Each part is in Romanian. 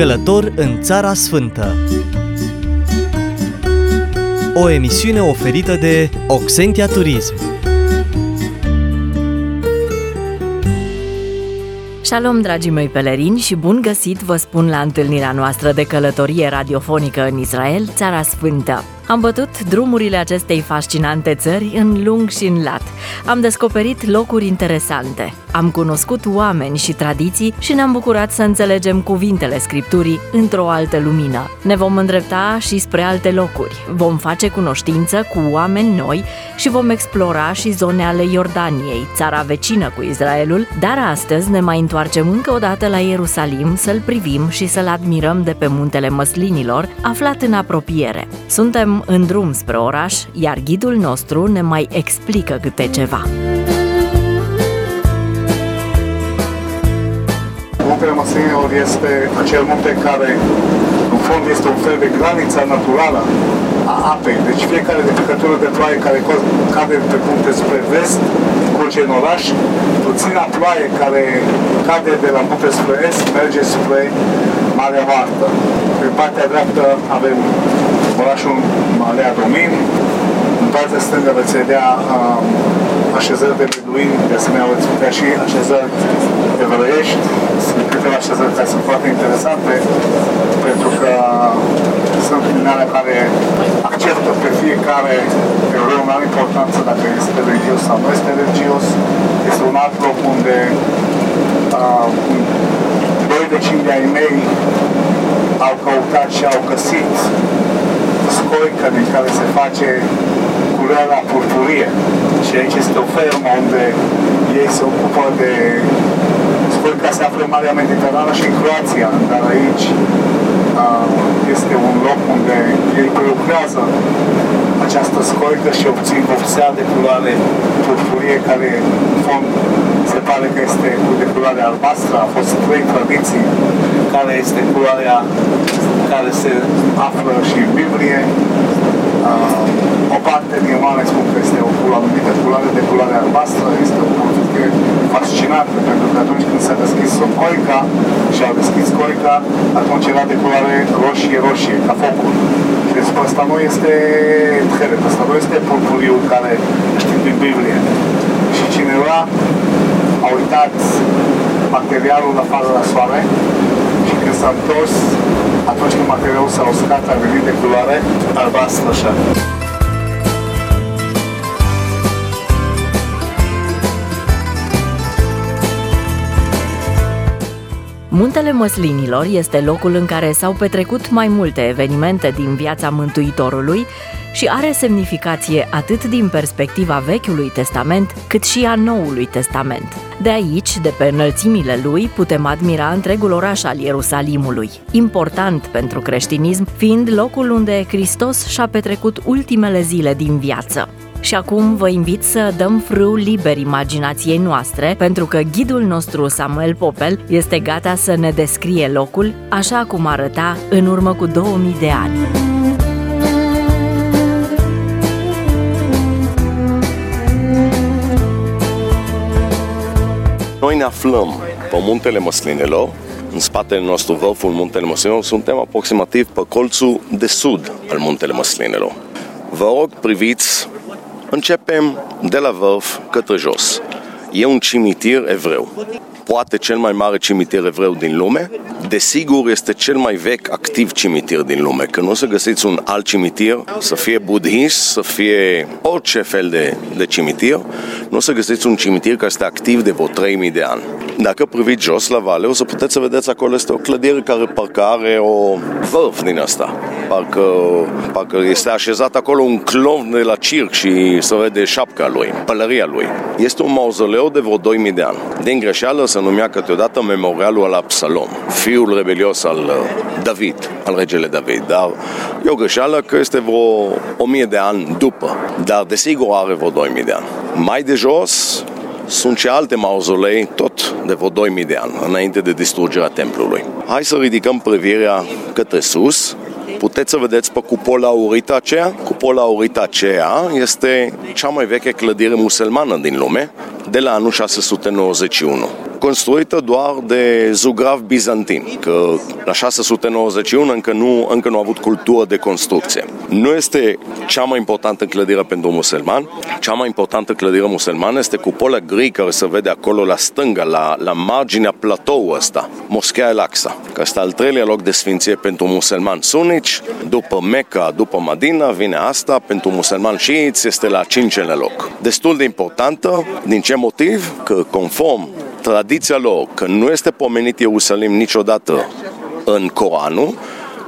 Călător în Țara Sfântă O emisiune oferită de Oxentia Turism Shalom, dragii mei pelerini, și bun găsit vă spun la întâlnirea noastră de călătorie radiofonică în Israel, Țara Sfântă. Am bătut drumurile acestei fascinante țări în lung și în lat. Am descoperit locuri interesante. Am cunoscut oameni și tradiții și ne-am bucurat să înțelegem cuvintele Scripturii într-o altă lumină. Ne vom îndrepta și spre alte locuri. Vom face cunoștință cu oameni noi și vom explora și zone ale Iordaniei, țara vecină cu Israelul, dar astăzi ne mai întoarcem încă o dată la Ierusalim să-l privim și să-l admirăm de pe muntele Măslinilor, aflat în apropiere. Suntem în drum spre oraș, iar ghidul nostru ne mai explică câte ceva. Muntele Măslinilor este acel munte care, în fond, este un fel de graniță naturală a apei. Deci fiecare picătură de ploaie care cade pe munte spre vest, curge în oraș, puțina ploaie care cade de la munte spre est, merge spre Marea Moartă. Pe partea dreaptă avem orașul Malea Domin, în partea stângă veți vedea um, așezări de beduini, de asemenea veți putea și așezări evreiești. Sunt câteva așezări care sunt foarte interesante, pentru că sunt minare care acceptă pe fiecare evreu, nu are importanță dacă este religios sau nu este religios. Este un alt loc unde uh, doi vecini de ai mei au căutat și au găsit scoică din care se face curerea purpurie. Și aici este o fermă unde ei se ocupă de scoica se află în Marea Mediterană și în Croația, dar aici este un loc unde ei prelucrează această scoică și obțin vopsea de culoare purpurie care în fond se pare că este de culoare albastră, a fost trei tradiții. Care este culoarea care se află și în Biblie. Uh, o parte din oameni spun că este o culoare anumită culoare de culoare albastră, este o culoare fascinantă, pentru că atunci când s-a deschis o coica și au deschis coica, atunci era de culoare roșie-roșie, ca focul. Deci ăsta nu este tcheret, ăsta nu este purpuriul care știm din Biblie. Și cineva a uitat materialul afară la soare și când s-a întors, atunci când materialul s-a uscat, a venit de culoare albastră așa. Muntele Măslinilor este locul în care s-au petrecut mai multe evenimente din viața Mântuitorului și are semnificație atât din perspectiva Vechiului Testament, cât și a Noului Testament. De aici, de pe înălțimile lui, putem admira întregul oraș al Ierusalimului, important pentru creștinism, fiind locul unde Hristos și-a petrecut ultimele zile din viață. Și acum vă invit să dăm frâu liber imaginației noastre, pentru că ghidul nostru Samuel Popel este gata să ne descrie locul așa cum arăta în urmă cu 2000 de ani. Ne aflăm pe muntele Măslinelor, în spatele nostru vârful muntele Măslinelor, suntem aproximativ pe colțul de sud al muntele Măslinelor. Vă rog, priviți Începem de la vârf către jos. E un cimitir evreu. Poate cel mai mare cimitir evreu din lume. Desigur, este cel mai vechi activ cimitir din lume. Că nu o să găsiți un alt cimitir, să fie budhist, să fie orice fel de, de cimitir, nu o să găsiți un cimitir care este activ de vreo 3000 de ani. Dacă priviți jos la vale, o să puteți să vedeți acolo este o clădire care parcă are o vârf din asta. Parcă, parcă este așezat acolo un clon de la circ și se vede șapca lui, pălăria lui. Este un mauzoleu de vreo 2000 de ani. Din greșeală se numea câteodată memorialul al Absalom, fiul rebelios al uh, David, al regele David. Dar e o greșeală că este vreo 1000 de ani după, dar desigur are vreo 2000 de ani. Mai de jos sunt și alte mauzolei, tot de vreo 2000 de ani, înainte de distrugerea templului. Hai să ridicăm privirea către sus, puteți să vedeți pe cupola aurită aceea. Cupola aurită aceea este cea mai veche clădire musulmană din lume, de la anul 691. Construită doar de zugrav bizantin, că la 691 încă nu, încă nu a avut cultură de construcție. Nu este cea mai importantă clădire pentru musulman, cea mai importantă clădire musulmană este cupola gri care se vede acolo la stânga, la, la marginea platoului ăsta, Moschea El-Aqsa, că este al treilea loc de sfinție pentru musulmani sunici, după Mecca, după Madina, vine asta, pentru musulmani șiiți este la cincele loc. Destul de importantă, din ce motiv? Că conform tradiția lor, că nu este pomenit Ierusalim niciodată în Coranul,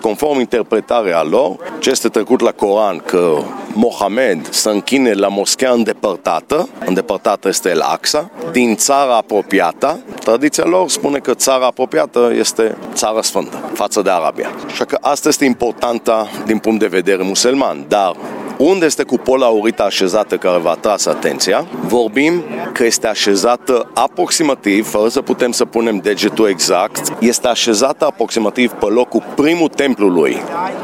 conform interpretarea lor, ce este trecut la Coran, că Mohamed să închine la moschea îndepărtată, îndepărtată este El Aqsa, din țara apropiată. Tradiția lor spune că țara apropiată este țara sfântă, față de Arabia. Așa că asta este importantă din punct de vedere musulman, dar unde este cupola aurită așezată care v-a tras atenția? Vorbim că este așezată aproximativ, fără să putem să punem degetul exact, este așezată aproximativ pe locul primul templului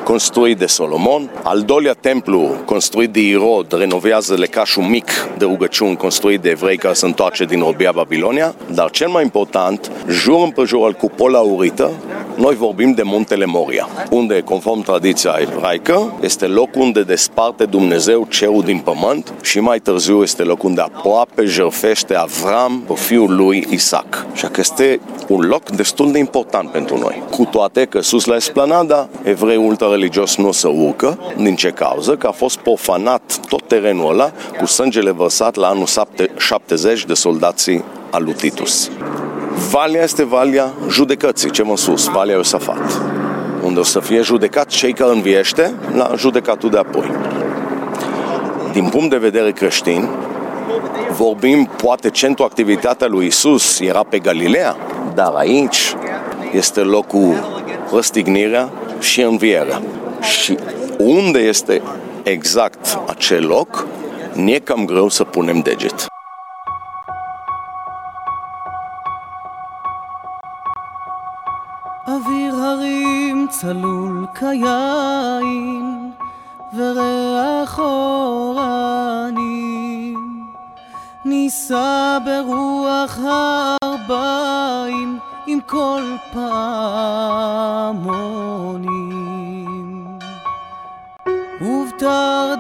construit de Solomon, al doilea templu construit de Irod, renovează lecașul mic de rugăciuni construit de evrei care se întoarce din robia Babilonia, dar cel mai important, jur împrejur al cupola aurită, noi vorbim de muntele Moria, unde, conform tradiția ebraică, este locul unde desparte Dumnezeu cerul din pământ și mai târziu este locul unde aproape jerfește Avram pe fiul lui Isaac. Și că este un loc destul de important pentru noi. Cu toate că sus la esplanada, evreul ultra-religios nu se urcă, din ce cauză? Că a fost profanat tot terenul ăla cu sângele vărsat la anul 70 de soldații al lui Titus. Valea este valea judecății, ce mă sus, valea Iosafat, unde o să fie judecat cei care înviește la judecatul de apoi. Din punct de vedere creștin, vorbim, poate centru activitatea lui Isus era pe Galileea, dar aici este locul răstignirea și învierea. Și unde este exact acel loc, ne e cam greu să punem deget. אוויר הרים צלול כיין וריח אורנים נישא ברוח הארבעים עם כל פעמונים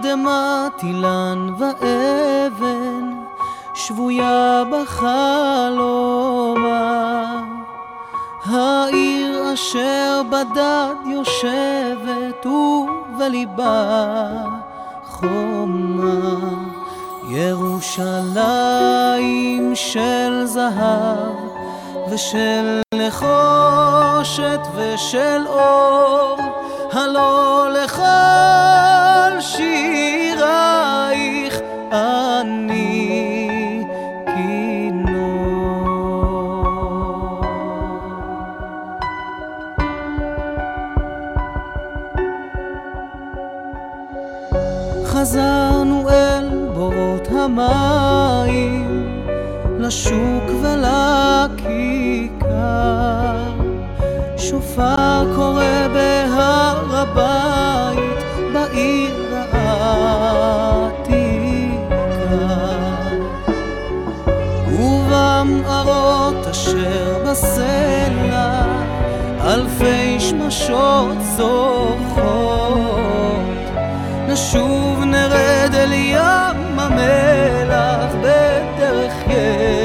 ובתרדמת אילן ואבן שבויה בחלומה. העיר אשר בדד יושבת ובליבה חומה. ירושלים של זהב ושל נחושת ושל אור הלא לכל לשוק ולכיכר. שופר קורא בהר הבית, בעיר העתיקה. ובמערות אשר בסלע, אלפי שמשות זוכות. נשוב נרד אל ים המלח בדרך יריחו.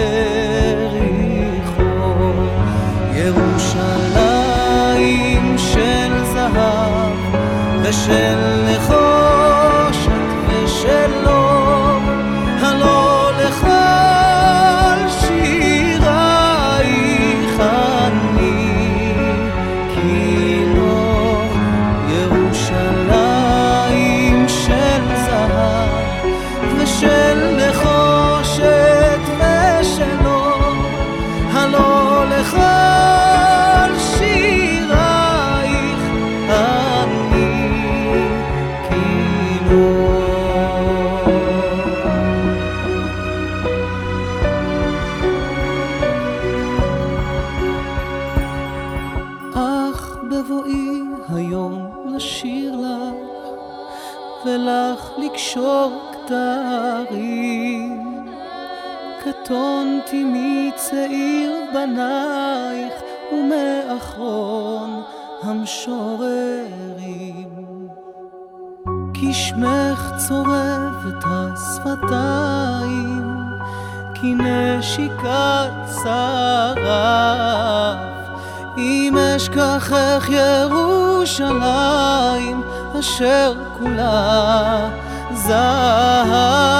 ושל נכון ולך לקשור כתרים. קטונתי מצעיר בנייך ומאחרון המשוררים. כי שמך צורב את השפתיים, כי נשיקה שריו, אם אשכחך ירושלים, אשר כולה זהב.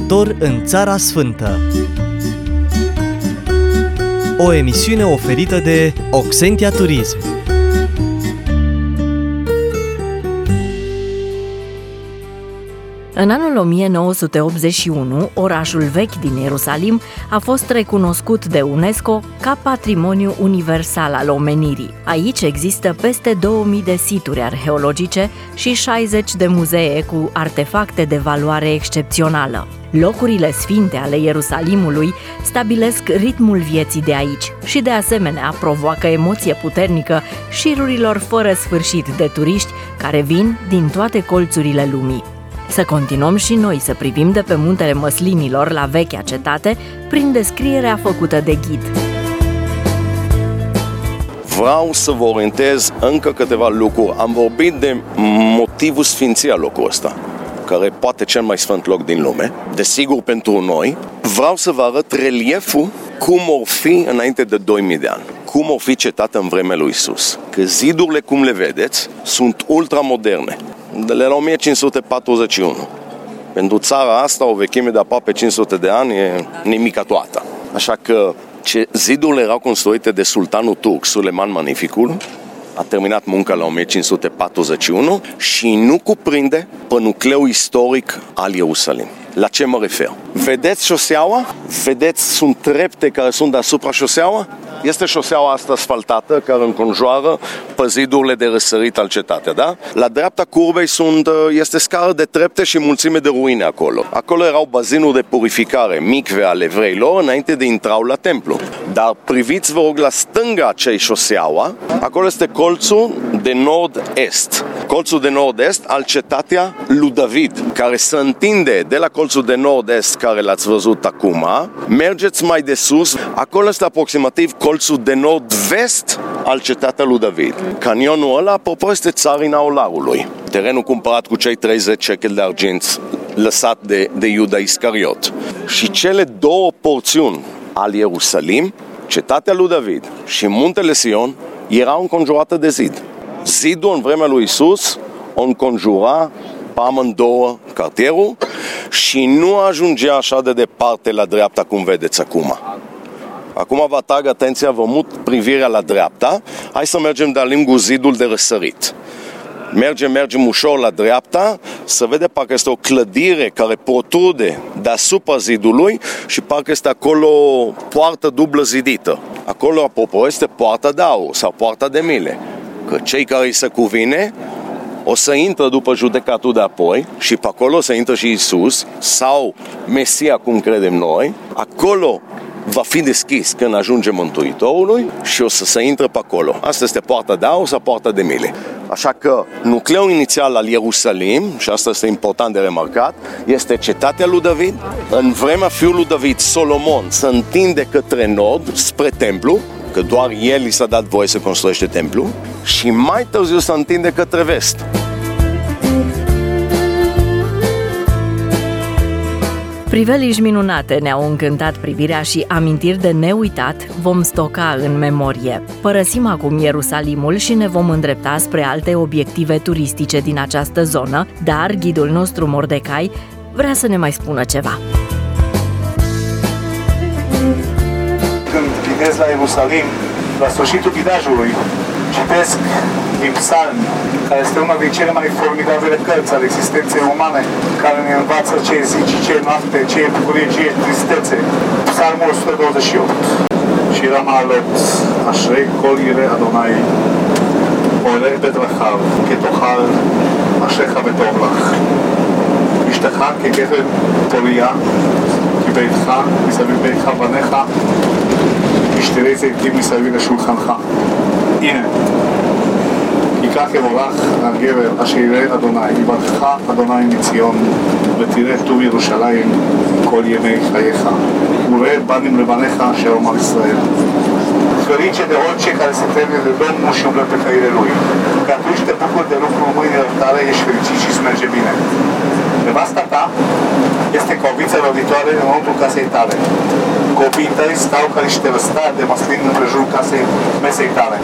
Călător în Țara Sfântă O emisiune oferită de Oxentia Turism În anul 1981, orașul vechi din Ierusalim a fost recunoscut de UNESCO ca patrimoniu universal al omenirii. Aici există peste 2000 de situri arheologice și 60 de muzee cu artefacte de valoare excepțională. Locurile sfinte ale Ierusalimului stabilesc ritmul vieții de aici și de asemenea provoacă emoție puternică șirurilor fără sfârșit de turiști care vin din toate colțurile lumii. Să continuăm și noi să privim de pe muntele măslinilor la vechea cetate prin descrierea făcută de ghid. Vreau să vă orientez încă câteva lucruri. Am vorbit de motivul sfinții al locul ăsta, care e poate cel mai sfânt loc din lume, desigur pentru noi. Vreau să vă arăt relieful cum or fi înainte de 2000 de ani cum o fi cetatea în vremea lui Isus. Că zidurile, cum le vedeți, sunt ultramoderne, de la 1541. Pentru țara asta, o vechime de aproape 500 de ani e nimica toată. Așa că ce zidurile erau construite de sultanul turc Suleman Magnificul, a terminat munca la 1541 și nu cuprinde pe nucleul istoric al Ierusalim. La ce mă refer? Vedeți șoseaua? Vedeți, sunt trepte care sunt deasupra șoseaua? Este șoseaua asta asfaltată care înconjoară pe zidurile de răsărit al cetatea, da? La dreapta curbei sunt, este scară de trepte și mulțime de ruine acolo. Acolo erau bazinuri de purificare, micve ale evreilor, înainte de intrau la templu. Dar priviți, vă rog, la stânga acei șoseaua, acolo este colțul de nord-est. Colțul de nord-est al cetatea lui David, care se întinde de la colțul de nord-est care l-ați văzut acum, mergeți mai de sus, acolo este aproximativ colțul de nord-vest al cetatea lui David. Canionul ăla, apropo, este țarina Olarului. Terenul cumpărat cu cei 30 shekel de argint lăsat de, de Iuda Iscariot. Și cele două porțiuni al Ierusalim, cetatea lui David și muntele Sion, erau înconjurate de zid. Zidul în vremea lui Isus o înconjura pe amândouă cartierul și nu ajungea așa de departe la dreapta cum vedeți acum. Acum vă atrag atenția, vă mut privirea la dreapta. Hai să mergem de-a lungul zidul de răsărit. Mergem, mergem ușor la dreapta, să vede parcă este o clădire care protrude deasupra zidului și parcă este acolo o poartă dublă zidită. Acolo, apropo, este poarta de aur sau poarta de mile. Că cei care îi se cuvine o să intră după judecatul de apoi și pe acolo o să intră și Isus sau Mesia, cum credem noi. Acolo va fi deschis când ajunge Mântuitorului și o să se intre pe acolo. Asta este poarta de aur sau poarta de mile. Așa că nucleul inițial al Ierusalim, și asta este important de remarcat, este cetatea lui David. În vremea fiului lui David, Solomon, se întinde către nord, spre templu, că doar el i s-a dat voie să construiește templu, și mai târziu se întinde către vest. Priveliși minunate ne-au încântat privirea și amintiri de neuitat vom stoca în memorie. Părăsim acum Ierusalimul și ne vom îndrepta spre alte obiective turistice din această zonă, dar ghidul nostru Mordecai vrea să ne mai spună ceva. Când ghidez la Ierusalim, la sfârșitul ghidajului, citesc din psalmi, care este una din cele mai formidabile cărți ale existenței umane, care ne învață ce e zi și ce e noapte, ce e bucurie, ce e tristețe. Psalmul 128. Și eram alot, אשרי כל ירא אדוני, עולה בדרכיו, כי תאכל אשריך וטוב לך. אשתך כגפן פוריה, כי ביתך, מסביב ביתך בניך, משתרי זיתים מסביב לשולחנך. הנה, כי כך יבורך הגבר אשר יראה אדוני, יברכך אדוני מציון, ותראה טוב ירושלים כל ימי חייך. וראה בנים לבניך אשר אמר ישראל. Umblă pe căile Lui. Că atunci te bucuri de lucrul mâinilor tale, ești fericit și îți merge bine. Nevasta ta este ca o viță roditoare înăuntru casei tale. Copiii tăi stau ca niște răstari de măslin în prejurul casei mesei tale.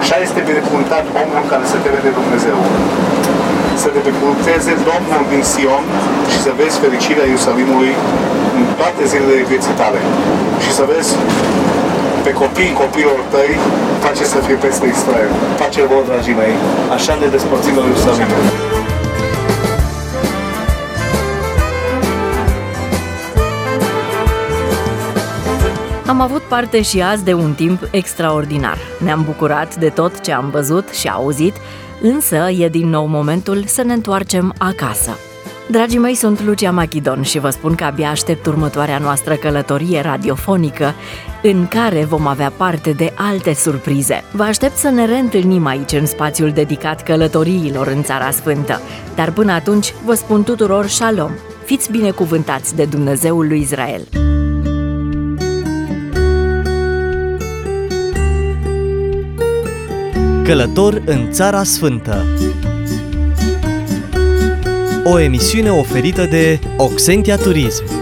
Așa este binecuvântat omul care se teme de Dumnezeu. Să te binecuvânteze Domnul din Sion și să vezi fericirea Ierusalimului în toate zilele vieții tale. Și să vezi pe copii, copiilor tăi, face să fie peste Israel. Face vouă, dragii mei, așa ne despărțim la Ierusalim. Am avut parte și azi de un timp extraordinar. Ne-am bucurat de tot ce am văzut și auzit, însă e din nou momentul să ne întoarcem acasă. Dragii mei, sunt Lucia Machidon și vă spun că abia aștept următoarea noastră călătorie radiofonică în care vom avea parte de alte surprize. Vă aștept să ne reîntâlnim aici în spațiul dedicat călătoriilor în Țara Sfântă. Dar până atunci vă spun tuturor shalom! Fiți binecuvântați de Dumnezeul lui Israel! Călător în Țara Sfântă. O emisiune oferită de Oxentia Turism